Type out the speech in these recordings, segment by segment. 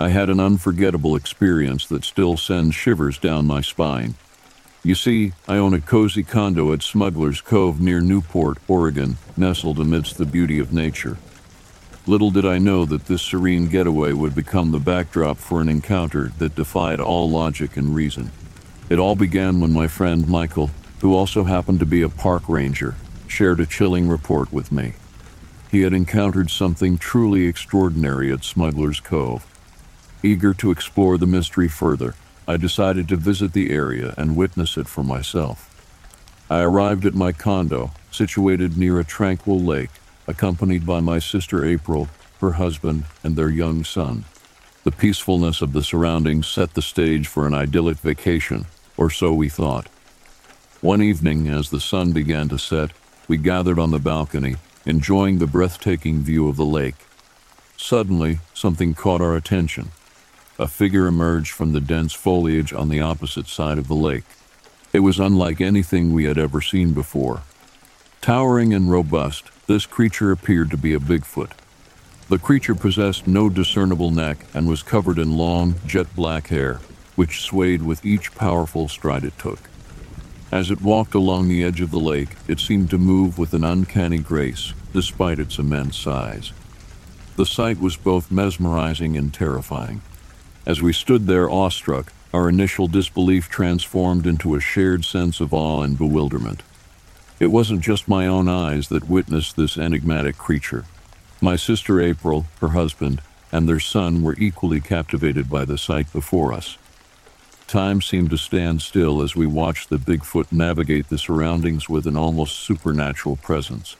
I had an unforgettable experience that still sends shivers down my spine. You see, I own a cozy condo at Smuggler's Cove near Newport, Oregon, nestled amidst the beauty of nature. Little did I know that this serene getaway would become the backdrop for an encounter that defied all logic and reason. It all began when my friend Michael, who also happened to be a park ranger, shared a chilling report with me. He had encountered something truly extraordinary at Smuggler's Cove. Eager to explore the mystery further, I decided to visit the area and witness it for myself. I arrived at my condo, situated near a tranquil lake, accompanied by my sister April, her husband, and their young son. The peacefulness of the surroundings set the stage for an idyllic vacation, or so we thought. One evening, as the sun began to set, we gathered on the balcony, enjoying the breathtaking view of the lake. Suddenly, something caught our attention. A figure emerged from the dense foliage on the opposite side of the lake. It was unlike anything we had ever seen before. Towering and robust, this creature appeared to be a Bigfoot. The creature possessed no discernible neck and was covered in long, jet black hair, which swayed with each powerful stride it took. As it walked along the edge of the lake, it seemed to move with an uncanny grace, despite its immense size. The sight was both mesmerizing and terrifying. As we stood there awestruck, our initial disbelief transformed into a shared sense of awe and bewilderment. It wasn't just my own eyes that witnessed this enigmatic creature. My sister April, her husband, and their son were equally captivated by the sight before us. Time seemed to stand still as we watched the Bigfoot navigate the surroundings with an almost supernatural presence.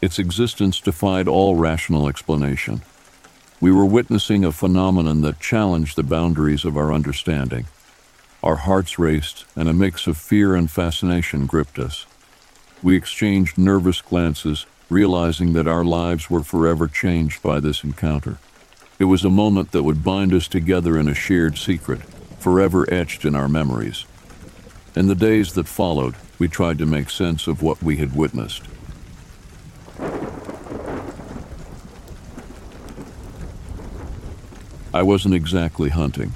Its existence defied all rational explanation. We were witnessing a phenomenon that challenged the boundaries of our understanding. Our hearts raced, and a mix of fear and fascination gripped us. We exchanged nervous glances, realizing that our lives were forever changed by this encounter. It was a moment that would bind us together in a shared secret, forever etched in our memories. In the days that followed, we tried to make sense of what we had witnessed. I wasn't exactly hunting.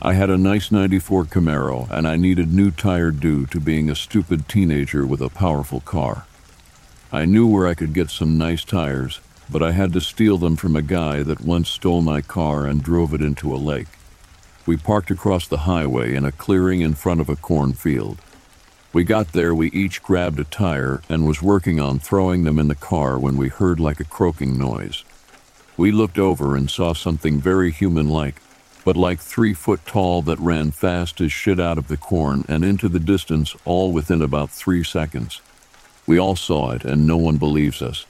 I had a nice 94 Camaro and I needed new tire due to being a stupid teenager with a powerful car. I knew where I could get some nice tires, but I had to steal them from a guy that once stole my car and drove it into a lake. We parked across the highway in a clearing in front of a cornfield. We got there, we each grabbed a tire and was working on throwing them in the car when we heard like a croaking noise. We looked over and saw something very human-like, but like three foot tall that ran fast as shit out of the corn and into the distance all within about three seconds. We all saw it and no one believes us.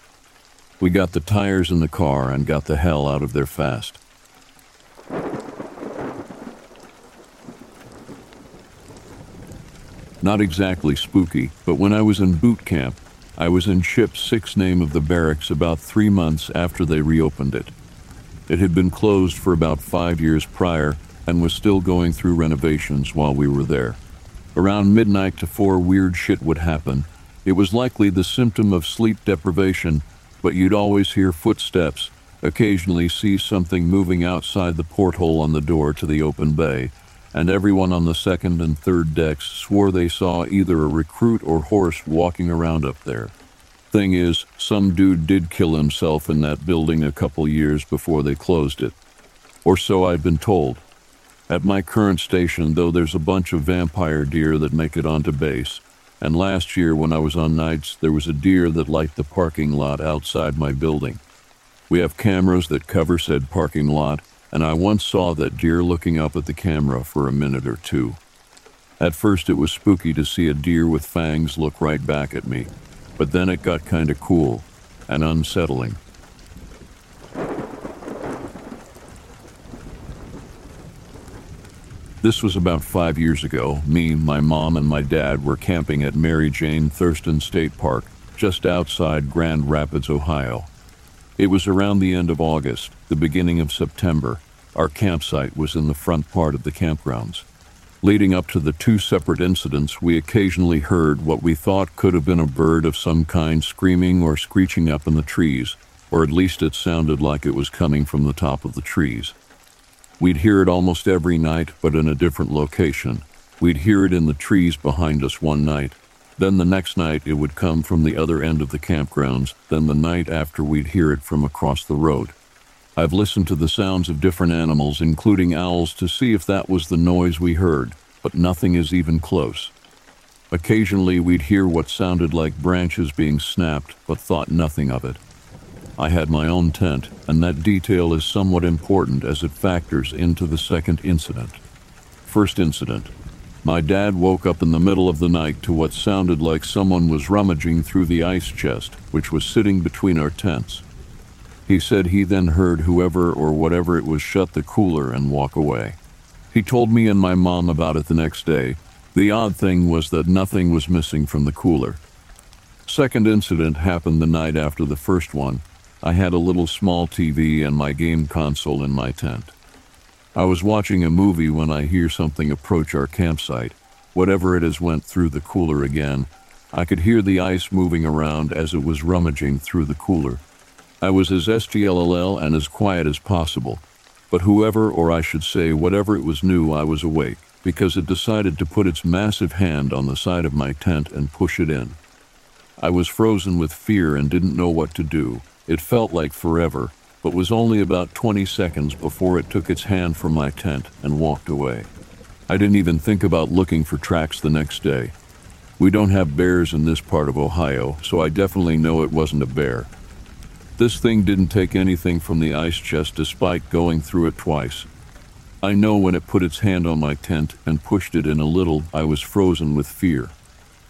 We got the tires in the car and got the hell out of there fast. Not exactly spooky, but when I was in boot camp, I was in Ship 6 name of the barracks about three months after they reopened it. It had been closed for about five years prior and was still going through renovations while we were there. Around midnight to four, weird shit would happen. It was likely the symptom of sleep deprivation, but you'd always hear footsteps, occasionally see something moving outside the porthole on the door to the open bay, and everyone on the second and third decks swore they saw either a recruit or horse walking around up there. Thing is, some dude did kill himself in that building a couple years before they closed it. Or so I've been told. At my current station, though, there's a bunch of vampire deer that make it onto base. And last year, when I was on nights, there was a deer that liked the parking lot outside my building. We have cameras that cover said parking lot, and I once saw that deer looking up at the camera for a minute or two. At first, it was spooky to see a deer with fangs look right back at me, but then it got kinda cool and unsettling. This was about five years ago. Me, my mom, and my dad were camping at Mary Jane Thurston State Park, just outside Grand Rapids, Ohio. It was around the end of August, the beginning of September. Our campsite was in the front part of the campgrounds. Leading up to the two separate incidents, we occasionally heard what we thought could have been a bird of some kind screaming or screeching up in the trees, or at least it sounded like it was coming from the top of the trees. We'd hear it almost every night, but in a different location. We'd hear it in the trees behind us one night, then the next night it would come from the other end of the campgrounds, then the night after we'd hear it from across the road. I've listened to the sounds of different animals, including owls, to see if that was the noise we heard, but nothing is even close. Occasionally we'd hear what sounded like branches being snapped, but thought nothing of it. I had my own tent, and that detail is somewhat important as it factors into the second incident. First incident my dad woke up in the middle of the night to what sounded like someone was rummaging through the ice chest, which was sitting between our tents. He said he then heard whoever or whatever it was shut the cooler and walk away. He told me and my mom about it the next day. The odd thing was that nothing was missing from the cooler. Second incident happened the night after the first one. I had a little small TV and my game console in my tent. I was watching a movie when I hear something approach our campsite. Whatever it is went through the cooler again. I could hear the ice moving around as it was rummaging through the cooler. I was as STLLL and as quiet as possible. But whoever, or I should say whatever it was knew I was awake, because it decided to put its massive hand on the side of my tent and push it in. I was frozen with fear and didn't know what to do. It felt like forever, but was only about 20 seconds before it took its hand from my tent and walked away. I didn't even think about looking for tracks the next day. We don't have bears in this part of Ohio, so I definitely know it wasn't a bear. This thing didn't take anything from the ice chest despite going through it twice. I know when it put its hand on my tent and pushed it in a little, I was frozen with fear.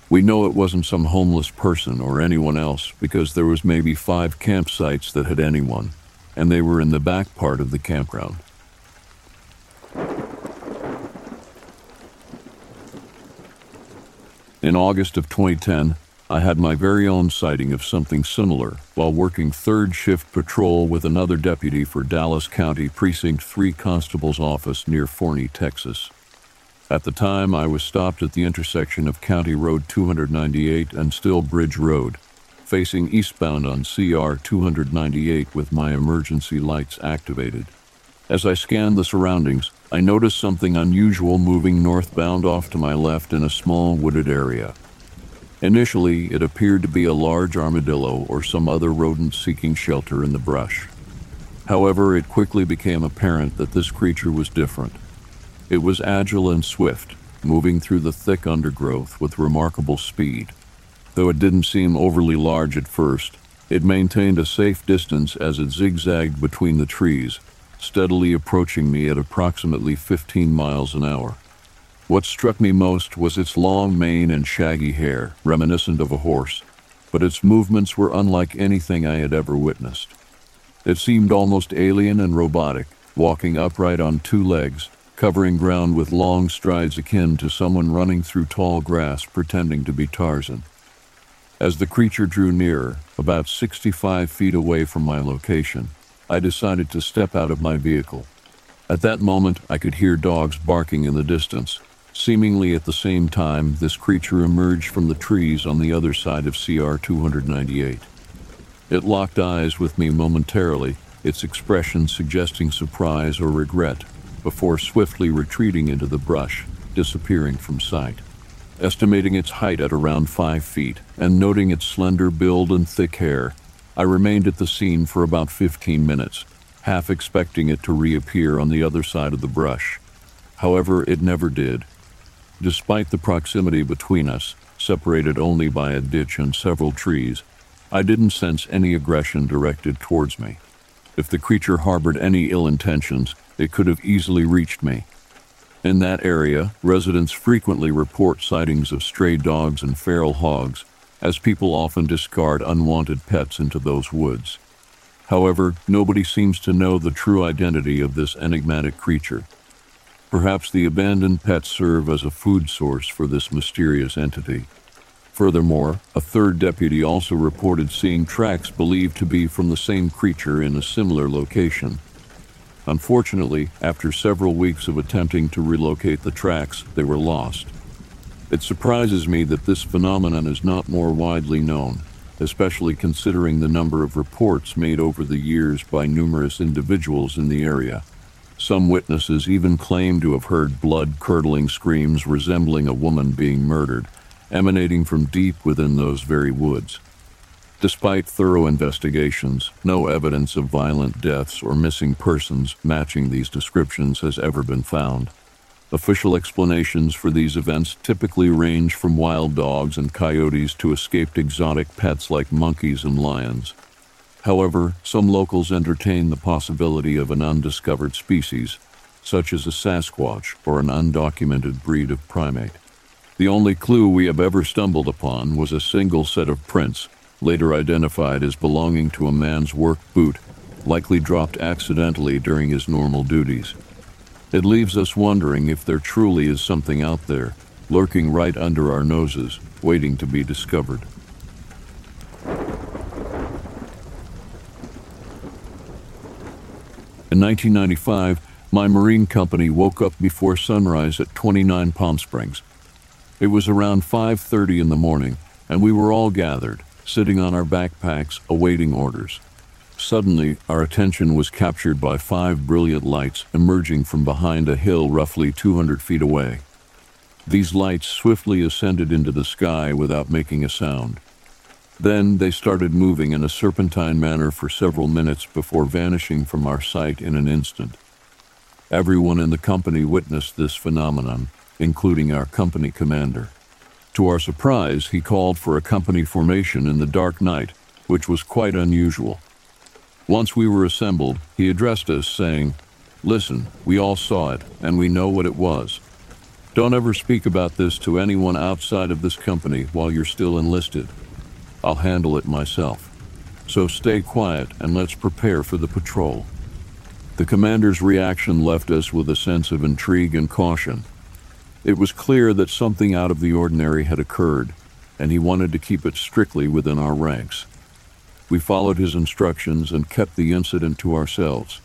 We know it wasn't some homeless person or anyone else because there was maybe five campsites that had anyone and they were in the back part of the campground. In August of 2010, I had my very own sighting of something similar while working third shift patrol with another deputy for Dallas County Precinct 3 Constable's office near Forney, Texas. At the time, I was stopped at the intersection of County Road 298 and Still Bridge Road facing eastbound on CR 298 with my emergency lights activated. As I scanned the surroundings, I noticed something unusual moving northbound off to my left in a small wooded area. Initially, it appeared to be a large armadillo or some other rodent seeking shelter in the brush. However, it quickly became apparent that this creature was different. It was agile and swift, moving through the thick undergrowth with remarkable speed. Though it didn't seem overly large at first, it maintained a safe distance as it zigzagged between the trees, steadily approaching me at approximately 15 miles an hour. What struck me most was its long mane and shaggy hair, reminiscent of a horse, but its movements were unlike anything I had ever witnessed. It seemed almost alien and robotic, walking upright on two legs, covering ground with long strides akin to someone running through tall grass pretending to be Tarzan. As the creature drew nearer, about 65 feet away from my location, I decided to step out of my vehicle. At that moment, I could hear dogs barking in the distance. Seemingly at the same time, this creature emerged from the trees on the other side of CR 298. It locked eyes with me momentarily, its expression suggesting surprise or regret, before swiftly retreating into the brush, disappearing from sight. Estimating its height at around five feet, and noting its slender build and thick hair, I remained at the scene for about 15 minutes, half expecting it to reappear on the other side of the brush. However, it never did. Despite the proximity between us, separated only by a ditch and several trees, I didn't sense any aggression directed towards me. If the creature harbored any ill intentions, it could have easily reached me. In that area, residents frequently report sightings of stray dogs and feral hogs, as people often discard unwanted pets into those woods. However, nobody seems to know the true identity of this enigmatic creature. Perhaps the abandoned pets serve as a food source for this mysterious entity. Furthermore, a third deputy also reported seeing tracks believed to be from the same creature in a similar location. Unfortunately, after several weeks of attempting to relocate the tracks, they were lost. It surprises me that this phenomenon is not more widely known, especially considering the number of reports made over the years by numerous individuals in the area. Some witnesses even claim to have heard blood curdling screams resembling a woman being murdered, emanating from deep within those very woods. Despite thorough investigations, no evidence of violent deaths or missing persons matching these descriptions has ever been found. Official explanations for these events typically range from wild dogs and coyotes to escaped exotic pets like monkeys and lions. However, some locals entertain the possibility of an undiscovered species, such as a Sasquatch or an undocumented breed of primate. The only clue we have ever stumbled upon was a single set of prints, later identified as belonging to a man's work boot, likely dropped accidentally during his normal duties. It leaves us wondering if there truly is something out there, lurking right under our noses, waiting to be discovered. In 1995, my marine company woke up before sunrise at 29 Palm Springs. It was around 5:30 in the morning, and we were all gathered, sitting on our backpacks awaiting orders. Suddenly, our attention was captured by five brilliant lights emerging from behind a hill roughly 200 feet away. These lights swiftly ascended into the sky without making a sound. Then they started moving in a serpentine manner for several minutes before vanishing from our sight in an instant. Everyone in the company witnessed this phenomenon, including our company commander. To our surprise, he called for a company formation in the dark night, which was quite unusual. Once we were assembled, he addressed us, saying, Listen, we all saw it, and we know what it was. Don't ever speak about this to anyone outside of this company while you're still enlisted. I'll handle it myself. So stay quiet and let's prepare for the patrol. The commander's reaction left us with a sense of intrigue and caution. It was clear that something out of the ordinary had occurred, and he wanted to keep it strictly within our ranks. We followed his instructions and kept the incident to ourselves.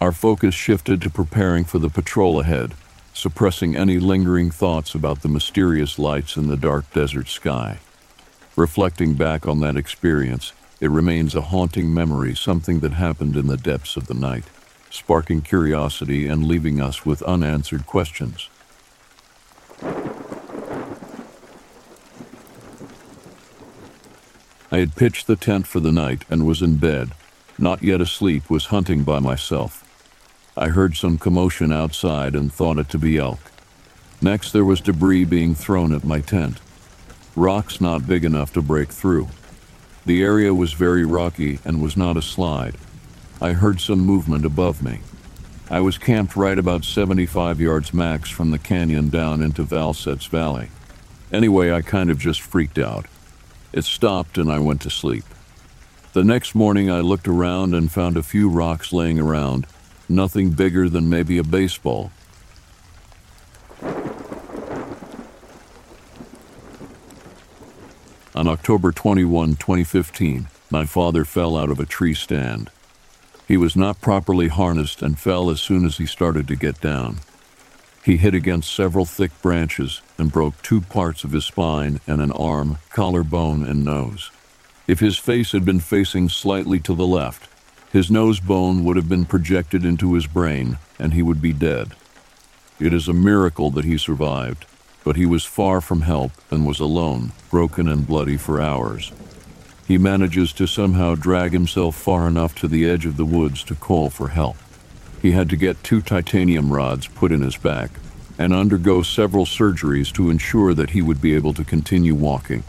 Our focus shifted to preparing for the patrol ahead, suppressing any lingering thoughts about the mysterious lights in the dark desert sky. Reflecting back on that experience, it remains a haunting memory, something that happened in the depths of the night. sparking curiosity and leaving us with unanswered questions. I had pitched the tent for the night and was in bed, not yet asleep, was hunting by myself. I heard some commotion outside and thought it to be elk. Next, there was debris being thrown at my tent. Rocks not big enough to break through. The area was very rocky and was not a slide. I heard some movement above me. I was camped right about 75 yards max from the canyon down into Valset's Valley. Anyway, I kind of just freaked out. It stopped and I went to sleep. The next morning, I looked around and found a few rocks laying around, nothing bigger than maybe a baseball. On October 21, 2015, my father fell out of a tree stand. He was not properly harnessed and fell as soon as he started to get down. He hit against several thick branches and broke two parts of his spine and an arm, collarbone, and nose. If his face had been facing slightly to the left, his nose bone would have been projected into his brain and he would be dead. It is a miracle that he survived, but he was far from help and was alone, broken and bloody for hours. He manages to somehow drag himself far enough to the edge of the woods to call for help. He had to get two titanium rods put in his back and undergo several surgeries to ensure that he would be able to continue walking.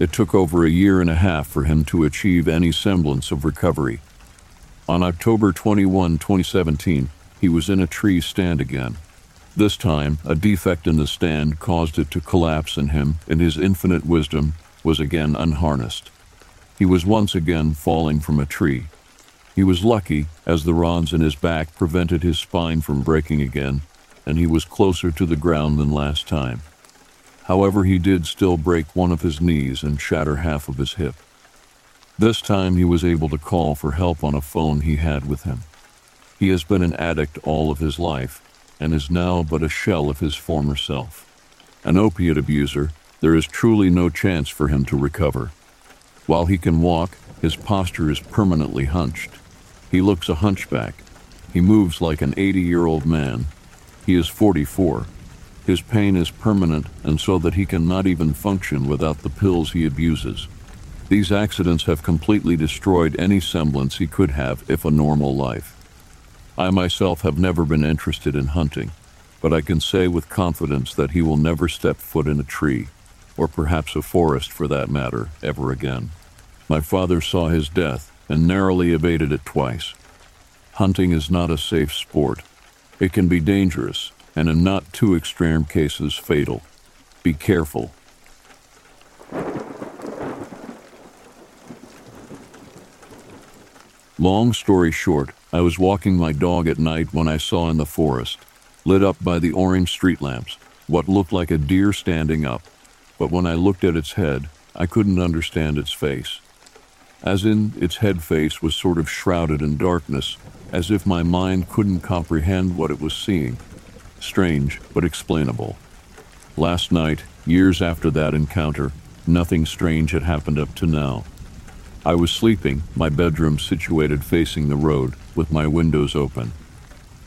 It took over a year and a half for him to achieve any semblance of recovery. On October 21, 2017, he was in a tree stand again. This time, a defect in the stand caused it to collapse, and him, in his infinite wisdom, was again unharnessed. He was once again falling from a tree. He was lucky, as the rods in his back prevented his spine from breaking again, and he was closer to the ground than last time. However, he did still break one of his knees and shatter half of his hip. This time he was able to call for help on a phone he had with him. He has been an addict all of his life and is now but a shell of his former self. An opiate abuser, there is truly no chance for him to recover. While he can walk, his posture is permanently hunched. He looks a hunchback. He moves like an 80 year old man. He is 44. His pain is permanent, and so that he cannot even function without the pills he abuses. These accidents have completely destroyed any semblance he could have if a normal life. I myself have never been interested in hunting, but I can say with confidence that he will never step foot in a tree, or perhaps a forest for that matter, ever again. My father saw his death and narrowly evaded it twice. Hunting is not a safe sport. It can be dangerous, and in not too extreme cases, fatal. Be careful. Long story short, I was walking my dog at night when I saw in the forest, lit up by the orange street lamps, what looked like a deer standing up, but when I looked at its head, I couldn't understand its face. As in, its head face was sort of shrouded in darkness, as if my mind couldn't comprehend what it was seeing. Strange, but explainable. Last night, years after that encounter, nothing strange had happened up to now. I was sleeping, my bedroom situated facing the road, with my windows open.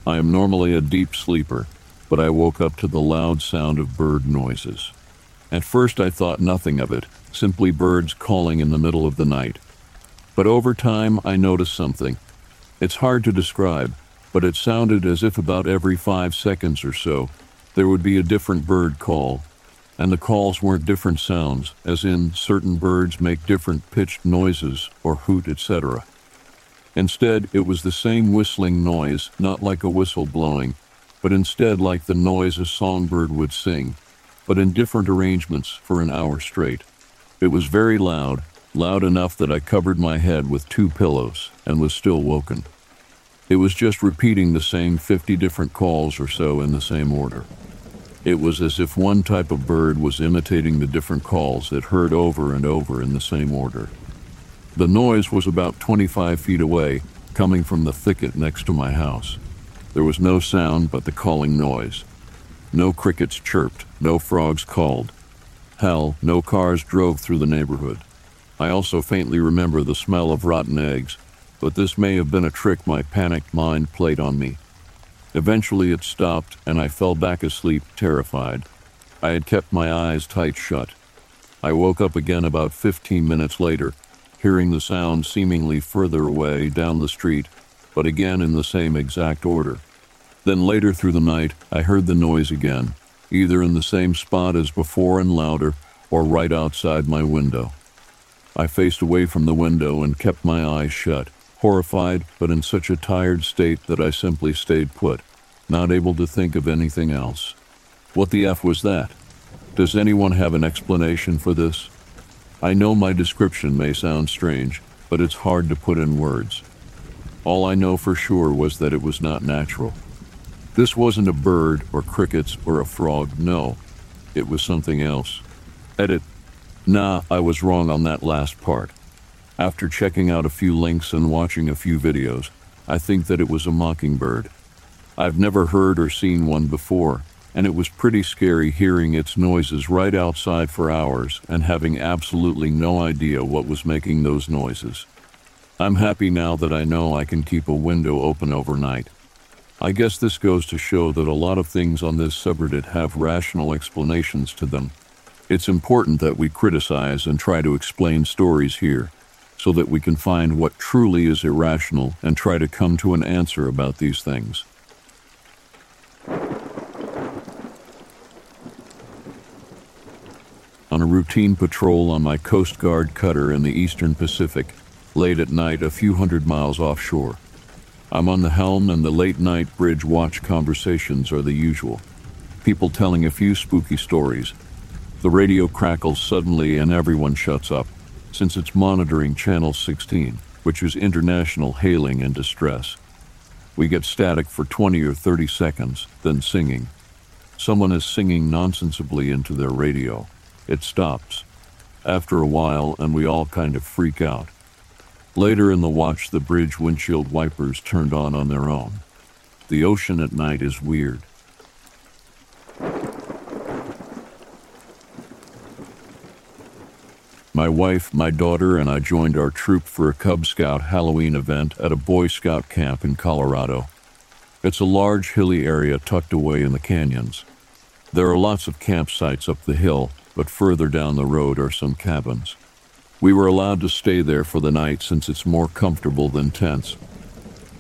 I am normally a deep sleeper, but I woke up to the loud sound of bird noises. At first, I thought nothing of it, simply birds calling in the middle of the night. But over time, I noticed something. It's hard to describe, but it sounded as if about every five seconds or so, there would be a different bird call, and the calls weren't different sounds, as in certain birds make different pitched noises or hoot, etc. Instead, it was the same whistling noise, not like a whistle blowing, but instead like the noise a songbird would sing, but in different arrangements for an hour straight. It was very loud, loud enough that I covered my head with two pillows and was still woken. It was just repeating the same 50 different calls or so in the same order. It was as if one type of bird was imitating the different calls it heard over and over in the same order. The noise was about 25 feet away, coming from the thicket next to my house. There was no sound but the calling noise. No crickets chirped, no frogs called. Hell, no cars drove through the neighborhood. I also faintly remember the smell of rotten eggs, but this may have been a trick my panicked mind played on me. Eventually it stopped, and I fell back asleep, terrified. I had kept my eyes tight shut. I woke up again about 15 minutes later, hearing the sound seemingly further away down the street, but again in the same exact order. Then later through the night, I heard the noise again, either in the same spot as before and louder, or right outside my window. I faced away from the window and kept my eyes shut, horrified but in such a tired state that I simply stayed put, not able to think of anything else. What the F was that? Does anyone have an explanation for this? I know my description may sound strange, but it's hard to put in words. All I know for sure was that it was not natural. This wasn't a bird or crickets or a frog, no. It was something else. Edit. Nah, I was wrong on that last part. After checking out a few links and watching a few videos, I think that it was a mockingbird. I've never heard or seen one before, and it was pretty scary hearing its noises right outside for hours and having absolutely no idea what was making those noises. I'm happy now that I know I can keep a window open overnight. I guess this goes to show that a lot of things on this subreddit have rational explanations to them. It's important that we criticize and try to explain stories here so that we can find what truly is irrational and try to come to an answer about these things. On a routine patrol on my Coast Guard cutter in the eastern Pacific, late at night a few hundred miles offshore. I'm on the helm, and the late night bridge watch conversations are the usual. People telling a few spooky stories. The radio crackles suddenly, and everyone shuts up, since it's monitoring Channel 16, which is international hailing and distress. We get static for 20 or 30 seconds, then singing. Someone is singing nonsensibly into their radio. It stops. After a while, and we all kind of freak out. Later in the watch, the bridge windshield wipers turned on on their own. The ocean at night is weird. My wife, my daughter, and I joined our troop for a Cub Scout Halloween event at a Boy Scout camp in Colorado. It's a large hilly area tucked away in the canyons. There are lots of campsites up the hill, but further down the road are some cabins. We were allowed to stay there for the night since it's more comfortable than tents.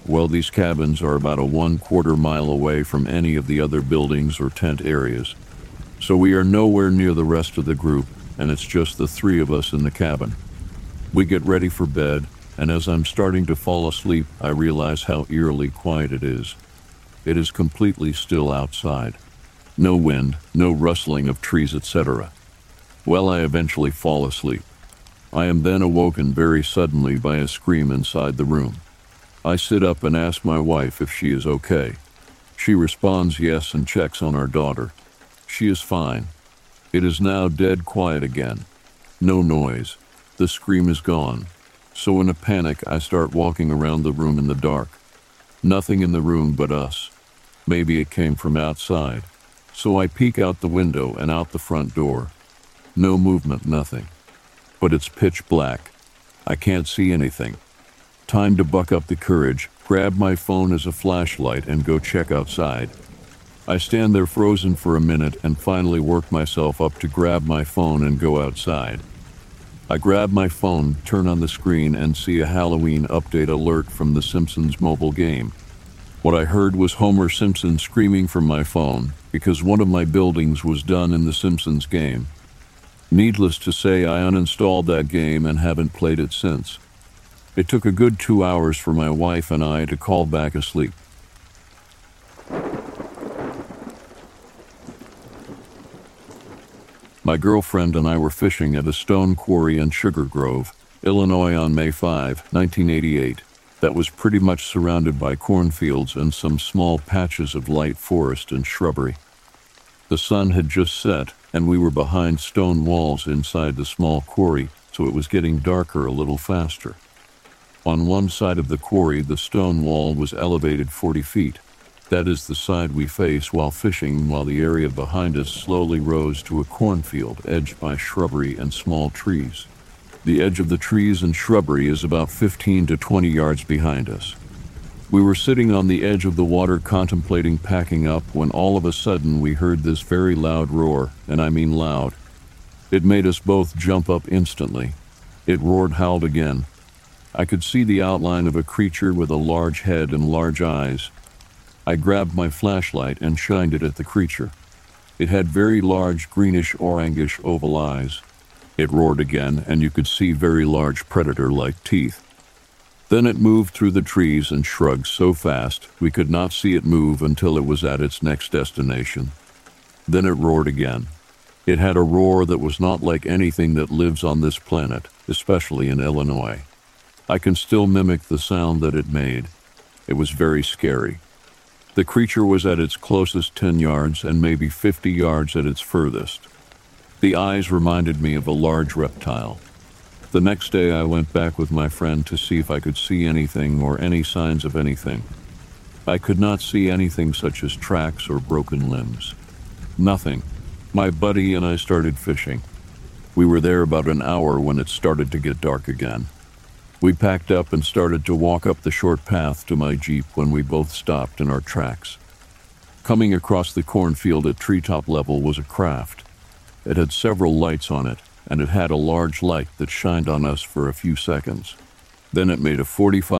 Well, these cabins are about a one quarter mile away from any of the other buildings or tent areas. So we are nowhere near the rest of the group, and it's just the three of us in the cabin. We get ready for bed, and as I'm starting to fall asleep, I realize how eerily quiet it is. It is completely still outside. No wind, no rustling of trees, etc. Well, I eventually fall asleep. I am then awoken very suddenly by a scream inside the room. I sit up and ask my wife if she is okay. She responds yes and checks on our daughter. She is fine. It is now dead quiet again. No noise. The scream is gone. So, in a panic, I start walking around the room in the dark. Nothing in the room but us. Maybe it came from outside. So I peek out the window and out the front door. No movement, nothing. But it's pitch black. I can't see anything. Time to buck up the courage, grab my phone as a flashlight, and go check outside. I stand there frozen for a minute and finally work myself up to grab my phone and go outside. I grab my phone, turn on the screen, and see a Halloween update alert from the Simpsons mobile game. What I heard was Homer Simpson screaming from my phone because one of my buildings was done in the Simpsons game. Needless to say, I uninstalled that game and haven't played it since. It took a good two hours for my wife and I to call back asleep. My girlfriend and I were fishing at a stone quarry in Sugar Grove, Illinois on May 5, 1988, that was pretty much surrounded by cornfields and some small patches of light forest and shrubbery. The sun had just set, and we were behind stone walls inside the small quarry, so it was getting darker a little faster. On one side of the quarry, the stone wall was elevated 40 feet. That is the side we face while fishing, while the area behind us slowly rose to a cornfield edged by shrubbery and small trees. The edge of the trees and shrubbery is about 15 to 20 yards behind us. We were sitting on the edge of the water contemplating packing up when all of a sudden we heard this very loud roar, and I mean loud. It made us both jump up instantly. It roared, howled again. I could see the outline of a creature with a large head and large eyes. I grabbed my flashlight and shined it at the creature. It had very large greenish orangish oval eyes. It roared again, and you could see very large predator like teeth. Then it moved through the trees and shrugged so fast we could not see it move until it was at its next destination. Then it roared again. It had a roar that was not like anything that lives on this planet, especially in Illinois. I can still mimic the sound that it made. It was very scary. The creature was at its closest 10 yards and maybe 50 yards at its furthest. The eyes reminded me of a large reptile. The next day, I went back with my friend to see if I could see anything or any signs of anything. I could not see anything such as tracks or broken limbs. Nothing. My buddy and I started fishing. We were there about an hour when it started to get dark again. We packed up and started to walk up the short path to my Jeep when we both stopped in our tracks. Coming across the cornfield at treetop level was a craft. It had several lights on it, and it had a large light that shined on us for a few seconds. Then it made a 45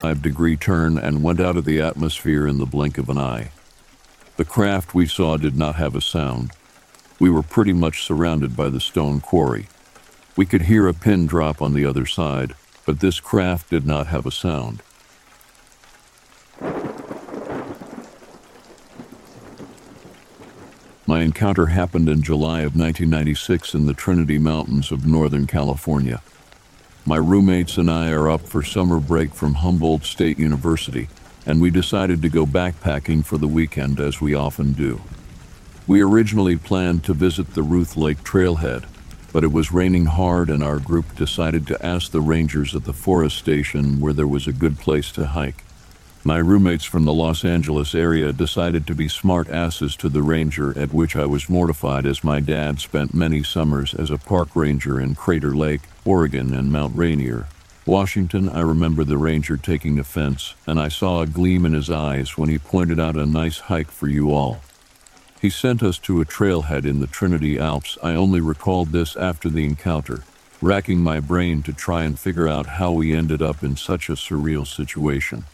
Degree turn and went out of the atmosphere in the blink of an eye. The craft we saw did not have a sound. We were pretty much surrounded by the stone quarry. We could hear a pin drop on the other side, but this craft did not have a sound. My encounter happened in July of 1996 in the Trinity Mountains of Northern California. My roommates and I are up for summer break from Humboldt State University, and we decided to go backpacking for the weekend as we often do. We originally planned to visit the Ruth Lake Trailhead, but it was raining hard and our group decided to ask the rangers at the forest station where there was a good place to hike. My roommates from the Los Angeles area decided to be smart asses to the ranger, at which I was mortified as my dad spent many summers as a park ranger in Crater Lake, Oregon, and Mount Rainier. Washington, I remember the ranger taking offense, and I saw a gleam in his eyes when he pointed out a nice hike for you all. He sent us to a trailhead in the Trinity Alps. I only recalled this after the encounter, racking my brain to try and figure out how we ended up in such a surreal situation.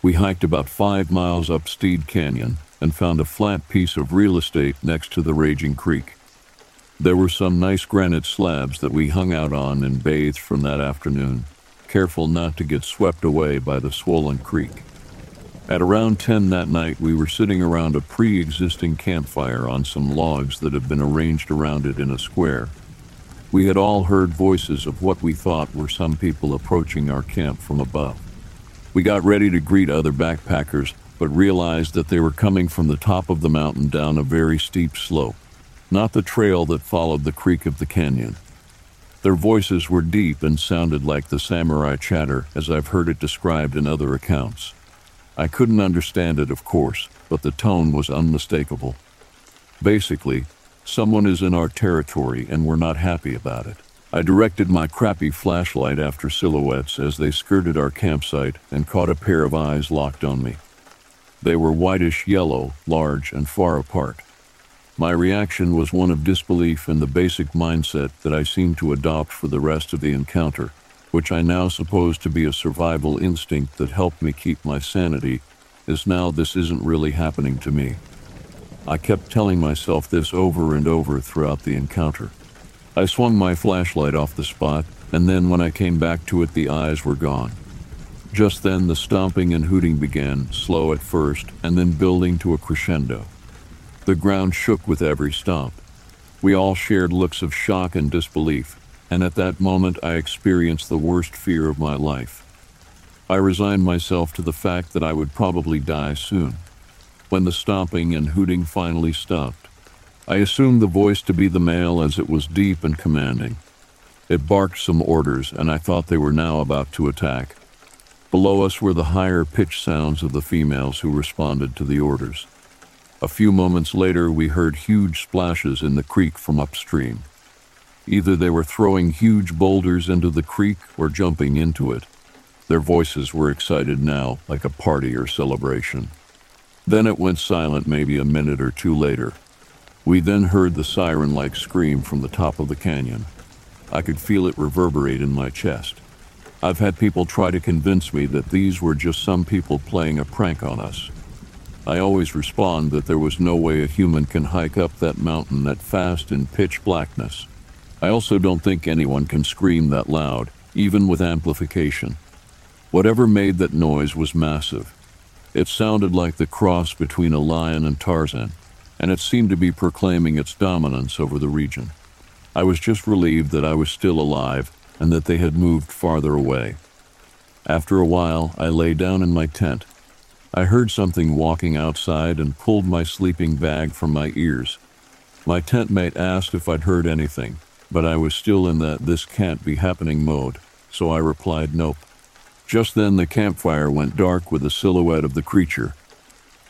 We hiked about five miles up Steed Canyon and found a flat piece of real estate next to the raging creek. There were some nice granite slabs that we hung out on and bathed from that afternoon, careful not to get swept away by the swollen creek. At around 10 that night, we were sitting around a pre existing campfire on some logs that had been arranged around it in a square. We had all heard voices of what we thought were some people approaching our camp from above. We got ready to greet other backpackers, but realized that they were coming from the top of the mountain down a very steep slope, not the trail that followed the creek of the canyon. Their voices were deep and sounded like the samurai chatter as I've heard it described in other accounts. I couldn't understand it, of course, but the tone was unmistakable. Basically, someone is in our territory and we're not happy about it. I directed my crappy flashlight after silhouettes as they skirted our campsite and caught a pair of eyes locked on me. They were whitish yellow, large, and far apart. My reaction was one of disbelief and the basic mindset that I seemed to adopt for the rest of the encounter, which I now suppose to be a survival instinct that helped me keep my sanity, is now this isn't really happening to me. I kept telling myself this over and over throughout the encounter. I swung my flashlight off the spot, and then when I came back to it, the eyes were gone. Just then, the stomping and hooting began, slow at first, and then building to a crescendo. The ground shook with every stomp. We all shared looks of shock and disbelief, and at that moment I experienced the worst fear of my life. I resigned myself to the fact that I would probably die soon. When the stomping and hooting finally stopped, I assumed the voice to be the male as it was deep and commanding. It barked some orders, and I thought they were now about to attack. Below us were the higher pitched sounds of the females who responded to the orders. A few moments later, we heard huge splashes in the creek from upstream. Either they were throwing huge boulders into the creek or jumping into it. Their voices were excited now, like a party or celebration. Then it went silent maybe a minute or two later. We then heard the siren like scream from the top of the canyon. I could feel it reverberate in my chest. I've had people try to convince me that these were just some people playing a prank on us. I always respond that there was no way a human can hike up that mountain that fast in pitch blackness. I also don't think anyone can scream that loud, even with amplification. Whatever made that noise was massive. It sounded like the cross between a lion and Tarzan and it seemed to be proclaiming its dominance over the region. I was just relieved that I was still alive and that they had moved farther away. After a while, I lay down in my tent. I heard something walking outside and pulled my sleeping bag from my ears. My tent mate asked if I'd heard anything, but I was still in that this can't be happening mode, so I replied nope. Just then, the campfire went dark with the silhouette of the creature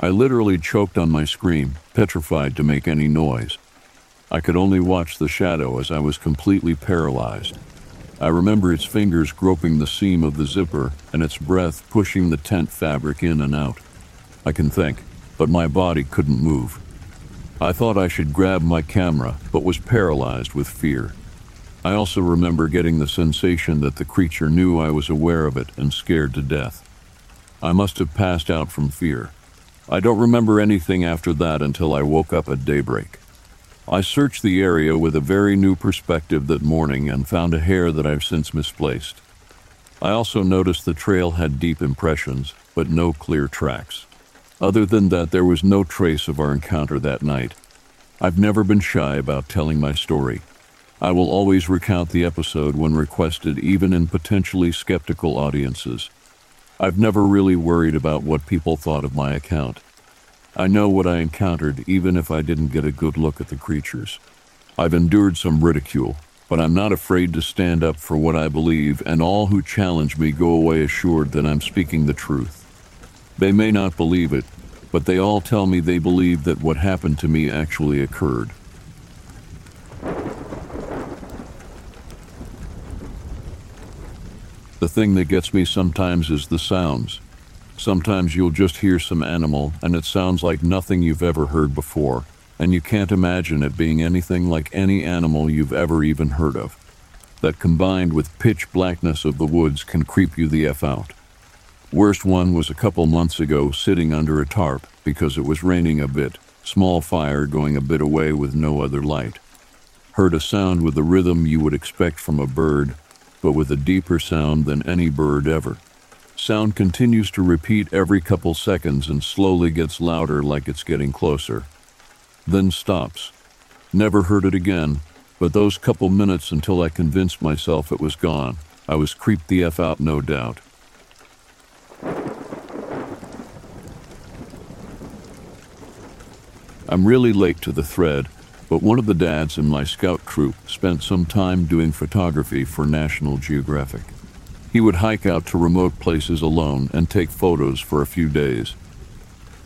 I literally choked on my scream, petrified to make any noise. I could only watch the shadow as I was completely paralyzed. I remember its fingers groping the seam of the zipper and its breath pushing the tent fabric in and out. I can think, but my body couldn't move. I thought I should grab my camera, but was paralyzed with fear. I also remember getting the sensation that the creature knew I was aware of it and scared to death. I must have passed out from fear. I don't remember anything after that until I woke up at daybreak. I searched the area with a very new perspective that morning and found a hair that I've since misplaced. I also noticed the trail had deep impressions, but no clear tracks. Other than that, there was no trace of our encounter that night. I've never been shy about telling my story. I will always recount the episode when requested, even in potentially skeptical audiences. I've never really worried about what people thought of my account. I know what I encountered even if I didn't get a good look at the creatures. I've endured some ridicule, but I'm not afraid to stand up for what I believe, and all who challenge me go away assured that I'm speaking the truth. They may not believe it, but they all tell me they believe that what happened to me actually occurred. The thing that gets me sometimes is the sounds. Sometimes you'll just hear some animal and it sounds like nothing you've ever heard before, and you can't imagine it being anything like any animal you've ever even heard of. That combined with pitch blackness of the woods can creep you the F out. Worst one was a couple months ago sitting under a tarp because it was raining a bit, small fire going a bit away with no other light. Heard a sound with the rhythm you would expect from a bird, but with a deeper sound than any bird ever. Sound continues to repeat every couple seconds and slowly gets louder like it's getting closer. Then stops. Never heard it again, but those couple minutes until I convinced myself it was gone, I was creeped the F out, no doubt. I'm really late to the thread, but one of the dads in my scout troop spent some time doing photography for National Geographic. He would hike out to remote places alone and take photos for a few days.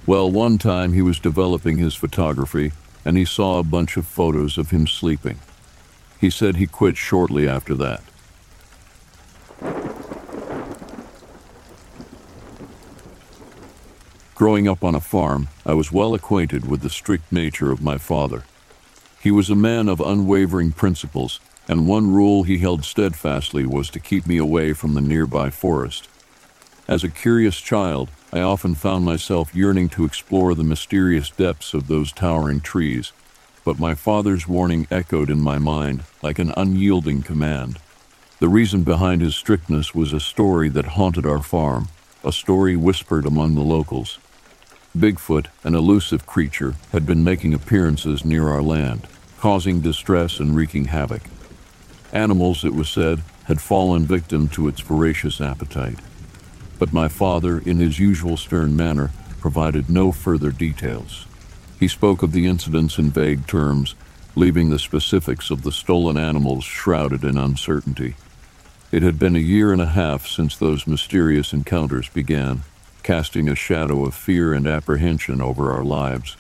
Well, one time he was developing his photography and he saw a bunch of photos of him sleeping. He said he quit shortly after that. Growing up on a farm, I was well acquainted with the strict nature of my father. He was a man of unwavering principles, and one rule he held steadfastly was to keep me away from the nearby forest. As a curious child, I often found myself yearning to explore the mysterious depths of those towering trees, but my father's warning echoed in my mind like an unyielding command. The reason behind his strictness was a story that haunted our farm, a story whispered among the locals. Bigfoot, an elusive creature, had been making appearances near our land, causing distress and wreaking havoc. Animals, it was said, had fallen victim to its voracious appetite. But my father, in his usual stern manner, provided no further details. He spoke of the incidents in vague terms, leaving the specifics of the stolen animals shrouded in uncertainty. It had been a year and a half since those mysterious encounters began, casting a shadow of fear and apprehension over our lives.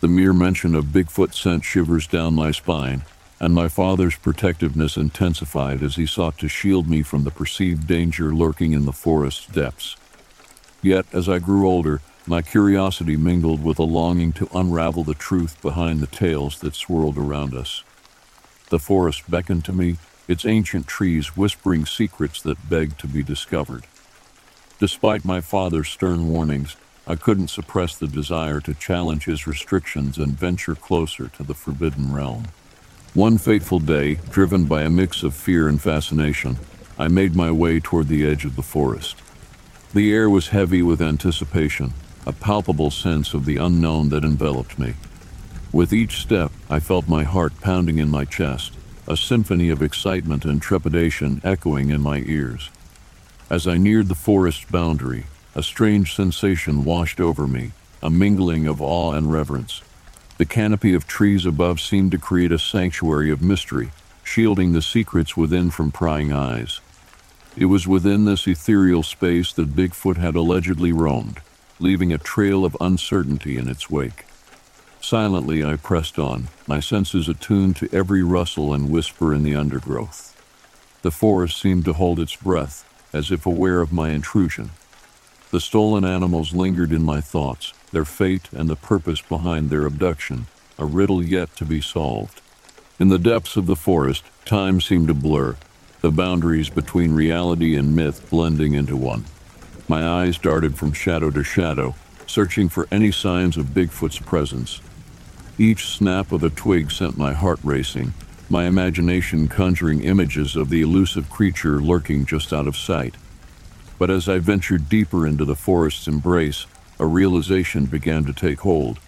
The mere mention of Bigfoot sent shivers down my spine, and my father's protectiveness intensified as he sought to shield me from the perceived danger lurking in the forest's depths. Yet, as I grew older, my curiosity mingled with a longing to unravel the truth behind the tales that swirled around us. The forest beckoned to me, its ancient trees whispering secrets that begged to be discovered. Despite my father's stern warnings, I couldn't suppress the desire to challenge his restrictions and venture closer to the forbidden realm. One fateful day, driven by a mix of fear and fascination, I made my way toward the edge of the forest. The air was heavy with anticipation, a palpable sense of the unknown that enveloped me. With each step, I felt my heart pounding in my chest, a symphony of excitement and trepidation echoing in my ears. As I neared the forest boundary, a strange sensation washed over me, a mingling of awe and reverence. The canopy of trees above seemed to create a sanctuary of mystery, shielding the secrets within from prying eyes. It was within this ethereal space that Bigfoot had allegedly roamed, leaving a trail of uncertainty in its wake. Silently, I pressed on, my senses attuned to every rustle and whisper in the undergrowth. The forest seemed to hold its breath, as if aware of my intrusion. The stolen animals lingered in my thoughts, their fate and the purpose behind their abduction, a riddle yet to be solved. In the depths of the forest, time seemed to blur, the boundaries between reality and myth blending into one. My eyes darted from shadow to shadow, searching for any signs of Bigfoot's presence. Each snap of a twig sent my heart racing, my imagination conjuring images of the elusive creature lurking just out of sight. But as I ventured deeper into the forest's embrace, a realization began to take hold.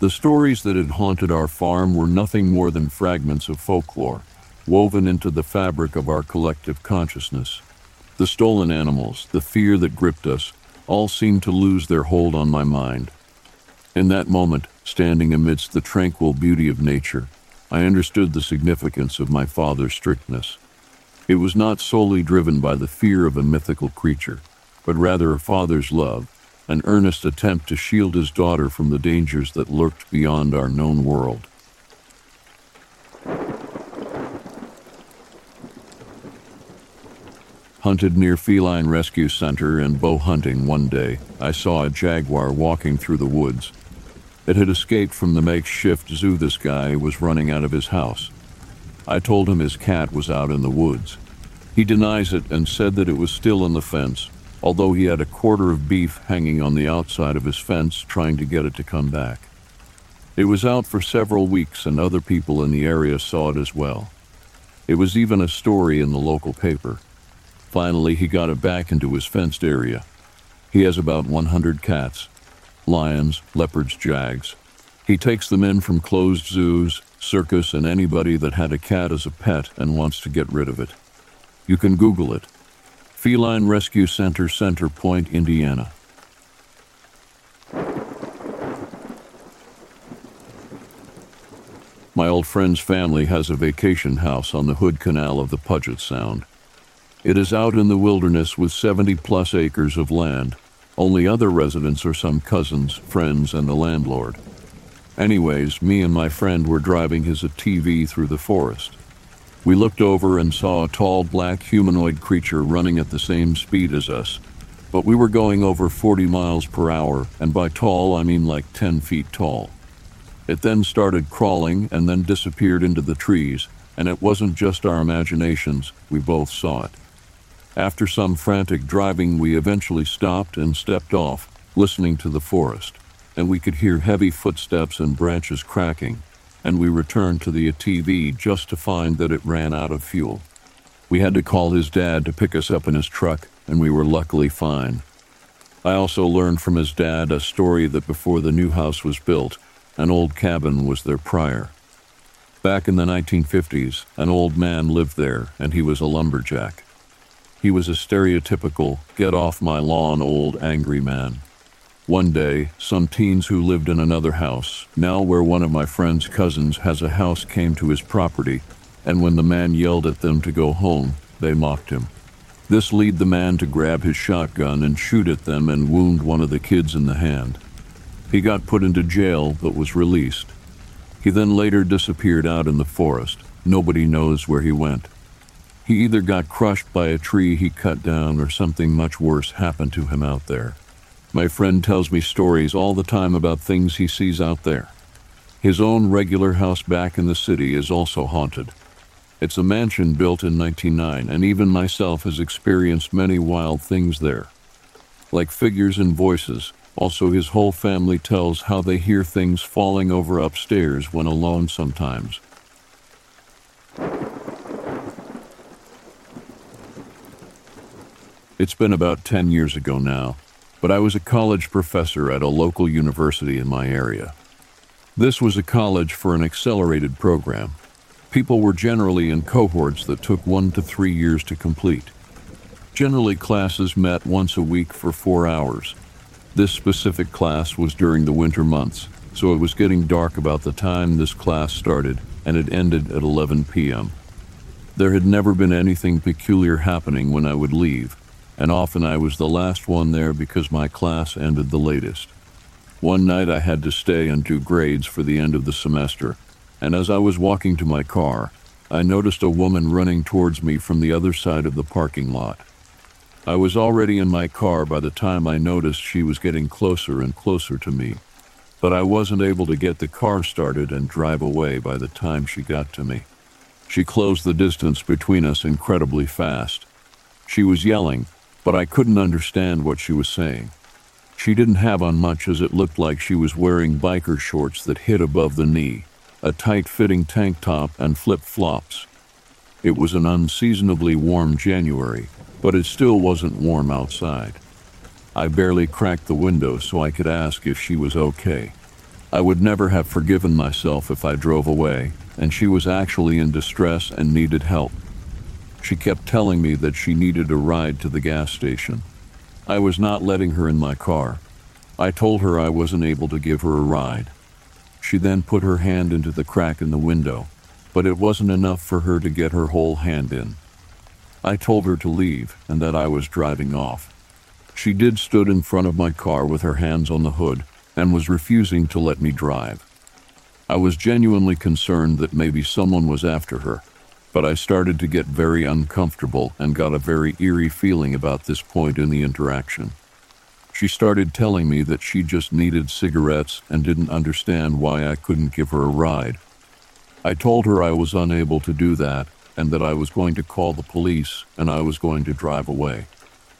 The stories that had haunted our farm were nothing more than fragments of folklore, woven into the fabric of our collective consciousness. The stolen animals, the fear that gripped us, all seemed to lose their hold on my mind. In that moment, standing amidst the tranquil beauty of nature, I understood the significance of my father's strictness. It was not solely driven by the fear of a mythical creature, but rather a father's love, an earnest attempt to shield his daughter from the dangers that lurked beyond our known world. Hunted near Feline Rescue Center and bow hunting one day, I saw a jaguar walking through the woods. It had escaped from the makeshift zoo this guy was running out of his house. I told him his cat was out in the woods. He denies it and said that it was still in the fence, although he had a quarter of beef hanging on the outside of his fence trying to get it to come back. It was out for several weeks and other people in the area saw it as well. It was even a story in the local paper. Finally, he got it back into his fenced area. He has about 100 cats, lions, leopards, jags. He takes them in from closed zoos, circus, and anybody that had a cat as a pet and wants to get rid of it. You can Google it. Feline Rescue Center, Center Point, Indiana. My old friend's family has a vacation house on the Hood Canal of the Puget Sound. It is out in the wilderness with 70 plus acres of land only other residents are some cousins, friends, and the landlord. Anyways, me and my friend were driving his ATV through the forest. We looked over and saw a tall black humanoid creature running at the same speed as us. but we were going over 40 miles per hour, and by tall I mean like 10 feet tall. It then started crawling and then disappeared into the trees, and it wasn't just our imaginations, we both saw it. After some frantic driving, we eventually stopped and stepped off, listening to the forest, and we could hear heavy footsteps and branches cracking, and we returned to the ATV just to find that it ran out of fuel. We had to call his dad to pick us up in his truck, and we were luckily fine. I also learned from his dad a story that before the new house was built, an old cabin was there prior. Back in the 1950s, an old man lived there, and he was a lumberjack. He was a stereotypical, get off my lawn old angry man. One day, some teens who lived in another house, now where one of my friend's cousins has a house, came to his property, and when the man yelled at them to go home, they mocked him. This led the man to grab his shotgun and shoot at them and wound one of the kids in the hand. He got put into jail but was released. He then later disappeared out in the forest. Nobody knows where he went. He either got crushed by a tree he cut down or something much worse happened to him out there. My friend tells me stories all the time about things he sees out there. His own regular house back in the city is also haunted. It's a mansion built in 1909, and even myself has experienced many wild things there. Like figures and voices, also his whole family tells how they hear things falling over upstairs when alone sometimes. It's been about 10 years ago now, but I was a college professor at a local university in my area. This was a college for an accelerated program, People were generally in cohorts that took one to three years to complete. Generally, classes met once a week for four hours. This specific class was during the winter months, so it was getting dark about the time this class started, and it ended at 11 p.m. There had never been anything peculiar happening when I would leave, and often I was the last one there because my class ended the latest. One night I had to stay and do grades for the end of the semester, and as I was walking to my car, I noticed a woman running towards me from the other side of the parking lot. I was already in my car by the time I noticed she was getting closer and closer to me, but I wasn't able to get the car started and drive away by the time she got to me. She closed the distance between us incredibly fast. She was yelling, but I couldn't understand what she was saying. She didn't have on much as it looked like she was wearing biker shorts that hit above the knee a tight fitting tank top, and flip flops. It was an unseasonably warm January, but it still wasn't warm outside. I barely cracked the window so I could ask if she was okay. I would never have forgiven myself if I drove away, and she was actually in distress and needed help. She kept telling me that she needed a ride to the gas station. I was not letting her in my car. I told her I wasn't able to give her a ride. She then put her hand into the crack in the window, but it wasn't enough for her to get her whole hand in. I told her to leave and that I was driving off. She did stood in front of my car with her hands on the hood and was refusing to let me drive. I was genuinely concerned that maybe someone was after her, but I started to get very uncomfortable and got a very eerie feeling about this point in the interaction. She started telling me that she just needed cigarettes and didn't understand why I couldn't give her a ride. I told her I was unable to do that and that I was going to call the police and I was going to drive away.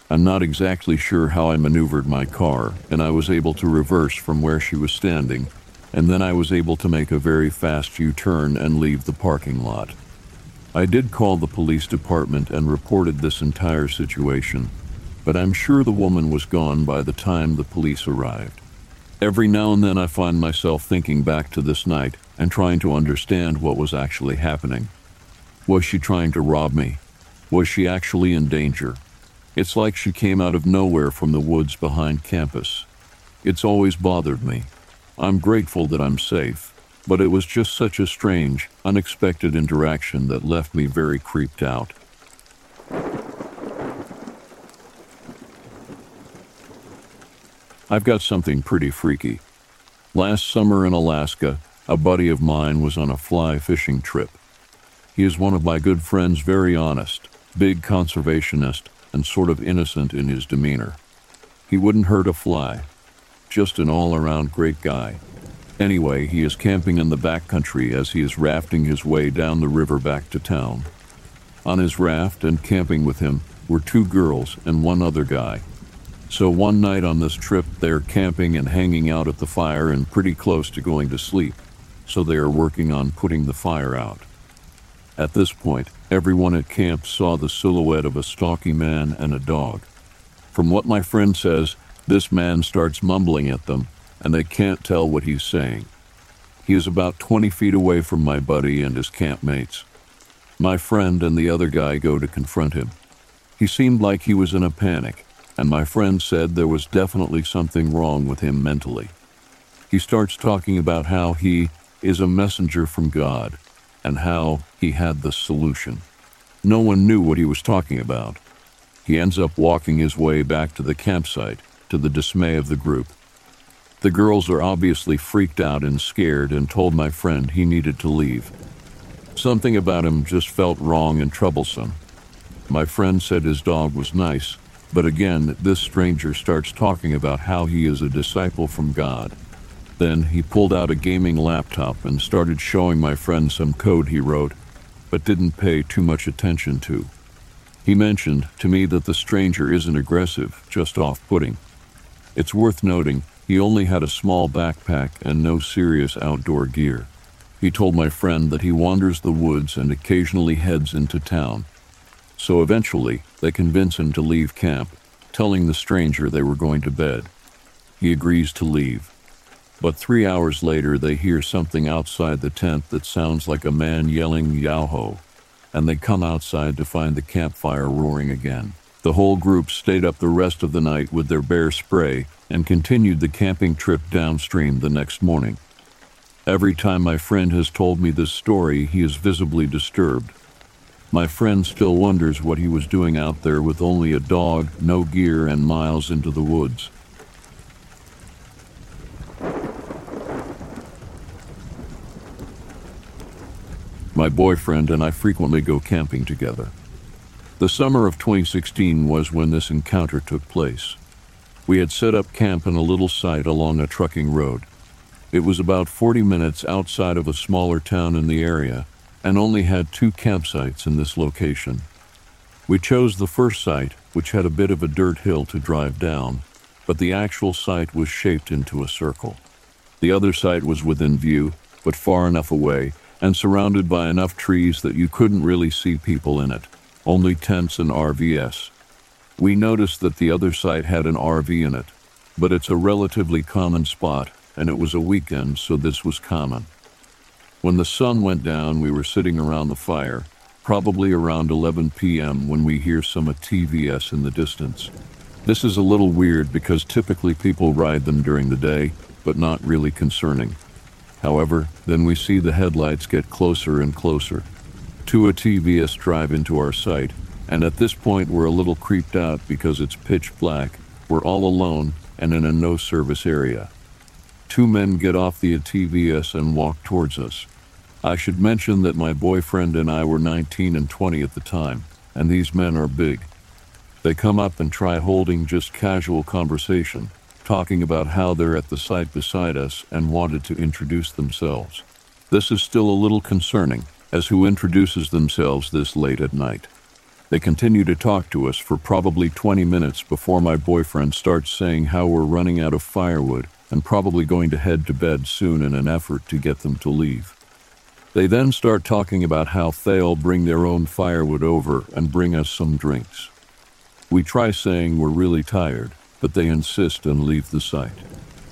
I'm not exactly sure how I maneuvered my car, and I was able to reverse from where she was standing, and then I was able to make a very fast U turn and leave the parking lot. I did call the police department and reported this entire situation, but I'm sure the woman was gone by the time the police arrived. Every now and then I find myself thinking back to this night and trying to understand what was actually happening. Was she trying to rob me? Was she actually in danger? It's like she came out of nowhere from the woods behind campus. It's always bothered me. I'm grateful that I'm safe, but it was just such a strange, unexpected interaction that left me very creeped out. I've got something pretty freaky. Last summer in Alaska, a buddy of mine was on a fly fishing trip. He is one of my good friends, very honest, big conservationist, and sort of innocent in his demeanor. He wouldn't hurt a fly. Just an all around great guy. Anyway, he is camping in the back country as he is rafting his way down the river back to town. On his raft and camping with him were two girls and one other guy. So one night on this trip, they're camping and hanging out at the fire and pretty close to going to sleep, so they are working on putting the fire out. At this point, everyone at camp saw the silhouette of a stalky man and a dog. From what my friend says, this man starts mumbling at them and they can't tell what he's saying. He is about 20 feet away from my buddy and his campmates. My friend and the other guy go to confront him. He seemed like he was in a panic, and my friend said there was definitely something wrong with him mentally. He starts talking about how he is a messenger from God and how he had the solution. No one knew what he was talking about. He ends up walking his way back to the campsite to the dismay of the group. The girls are obviously freaked out and scared and told my friend he needed to leave. Something about him just felt wrong and troublesome. My friend said his dog was nice, but again, this stranger starts talking about how he is a disciple from God. Then he pulled out a gaming laptop and started showing my friend some code he wrote, but didn't pay too much attention to. He mentioned to me that the stranger isn't aggressive, just off putting. It's worth noting he only had a small backpack and no serious outdoor gear. He told my friend that he wanders the woods and occasionally heads into town. So eventually, they convince him to leave camp, telling the stranger they were going to bed. He agrees to leave. But three hours later, they hear something outside the tent that sounds like a man yelling Yahoo, and they come outside to find the campfire roaring again. The whole group stayed up the rest of the night with their bear spray and continued the camping trip downstream the next morning. Every time my friend has told me this story, he is visibly disturbed. My friend still wonders what he was doing out there with only a dog, no gear, and miles into the woods. My boyfriend and I frequently go camping together. The summer of 2016 was when this encounter took place. We had set up camp in a little site along a trucking road. It was about 40 minutes outside of a smaller town in the area and only had two campsites in this location. We chose the first site, which had a bit of a dirt hill to drive down, but the actual site was shaped into a circle. The other site was within view, but far enough away and surrounded by enough trees that you couldn't really see people in it, only tents and RVS. We noticed that the other site had an RV in it, but it's a relatively common spot, and it was a weekend, so this was common. When the sun went down, we were sitting around the fire, probably around 11 p.m., when we hear some ATVs in the distance. This is a little weird because typically people ride them during the day, but not really concerning. However, then we see the headlights get closer and closer. Two ATVs drive into our sight, and at this point we're a little creeped out because it's pitch black, we're all alone, and in a no service area. Two men get off the ATVs and walk towards us. I should mention that my boyfriend and I were 19 and 20 at the time, and these men are big. They come up and try holding just casual conversation, talking about how they're at the site beside us and wanted to introduce themselves. This is still a little concerning, as who introduces themselves this late at night. They continue to talk to us for probably 20 minutes before my boyfriend starts saying how we're running out of firewood and probably going to head to bed soon in an effort to get them to leave. They then start talking about how they'll bring their own firewood over and bring us some drinks. We try saying we're really tired, but they insist and leave the site.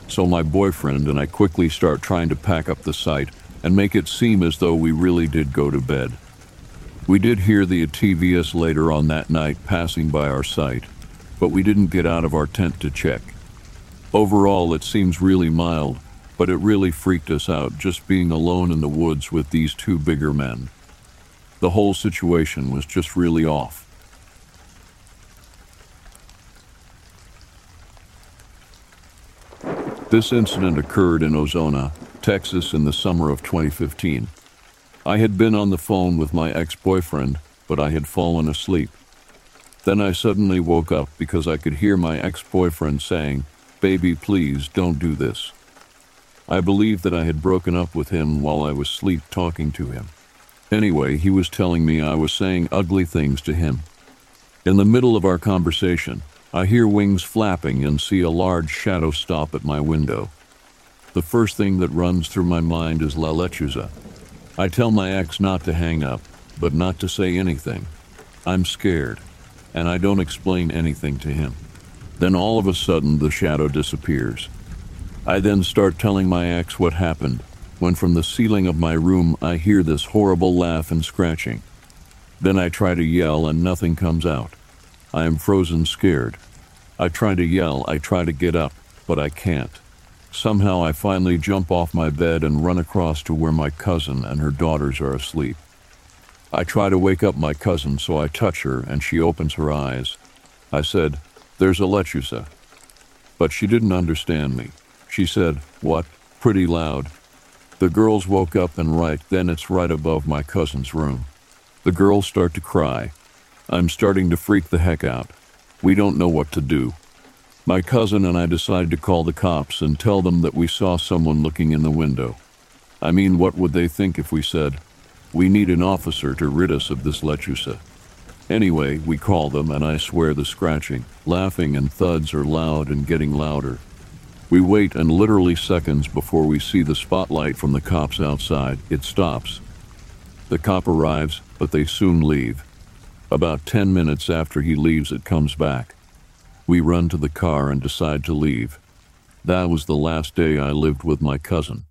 So my boyfriend and I quickly start trying to pack up the site and make it seem as though we really did go to bed. We did hear the ATVs later on that night passing by our site, but we didn't get out of our tent to check. Overall, it seems really mild, but it really freaked us out just being alone in the woods with these two bigger men. The whole situation was just really off. This incident occurred in Ozona, Texas in the summer of 2015. I had been on the phone with my ex boyfriend, but I had fallen asleep. Then I suddenly woke up because I could hear my ex boyfriend saying, Baby, please don't do this. I believe that I had broken up with him while I was sleep talking to him. Anyway, he was telling me I was saying ugly things to him. In the middle of our conversation, I hear wings flapping and see a large shadow stop at my window. The first thing that runs through my mind is La Lechuza. I tell my ex not to hang up, but not to say anything. I'm scared, and I don't explain anything to him. Then all of a sudden, the shadow disappears. I then start telling my ex what happened, when from the ceiling of my room I hear this horrible laugh and scratching. Then I try to yell and nothing comes out. I am frozen scared. I try to yell, I try to get up, but I can't. Somehow I finally jump off my bed and run across to where my cousin and her daughters are asleep. I try to wake up my cousin, so I touch her and she opens her eyes. I said, There's a lechuza. But she didn't understand me. She said, What? pretty loud. The girls woke up and right then it's right above my cousin's room. The girls start to cry. I'm starting to freak the heck out. We don't know what to do. My cousin and I decide to call the cops and tell them that we saw someone looking in the window. I mean, what would they think if we said, We need an officer to rid us of this lechuza? Anyway, we call them, and I swear the scratching, laughing, and thuds are loud and getting louder. We wait, and literally seconds before we see the spotlight from the cops outside, it stops. The cop arrives, but they soon leave. About 10 minutes after he leaves, it comes back. We run to the car and decide to leave. That was the last day I lived with my cousin.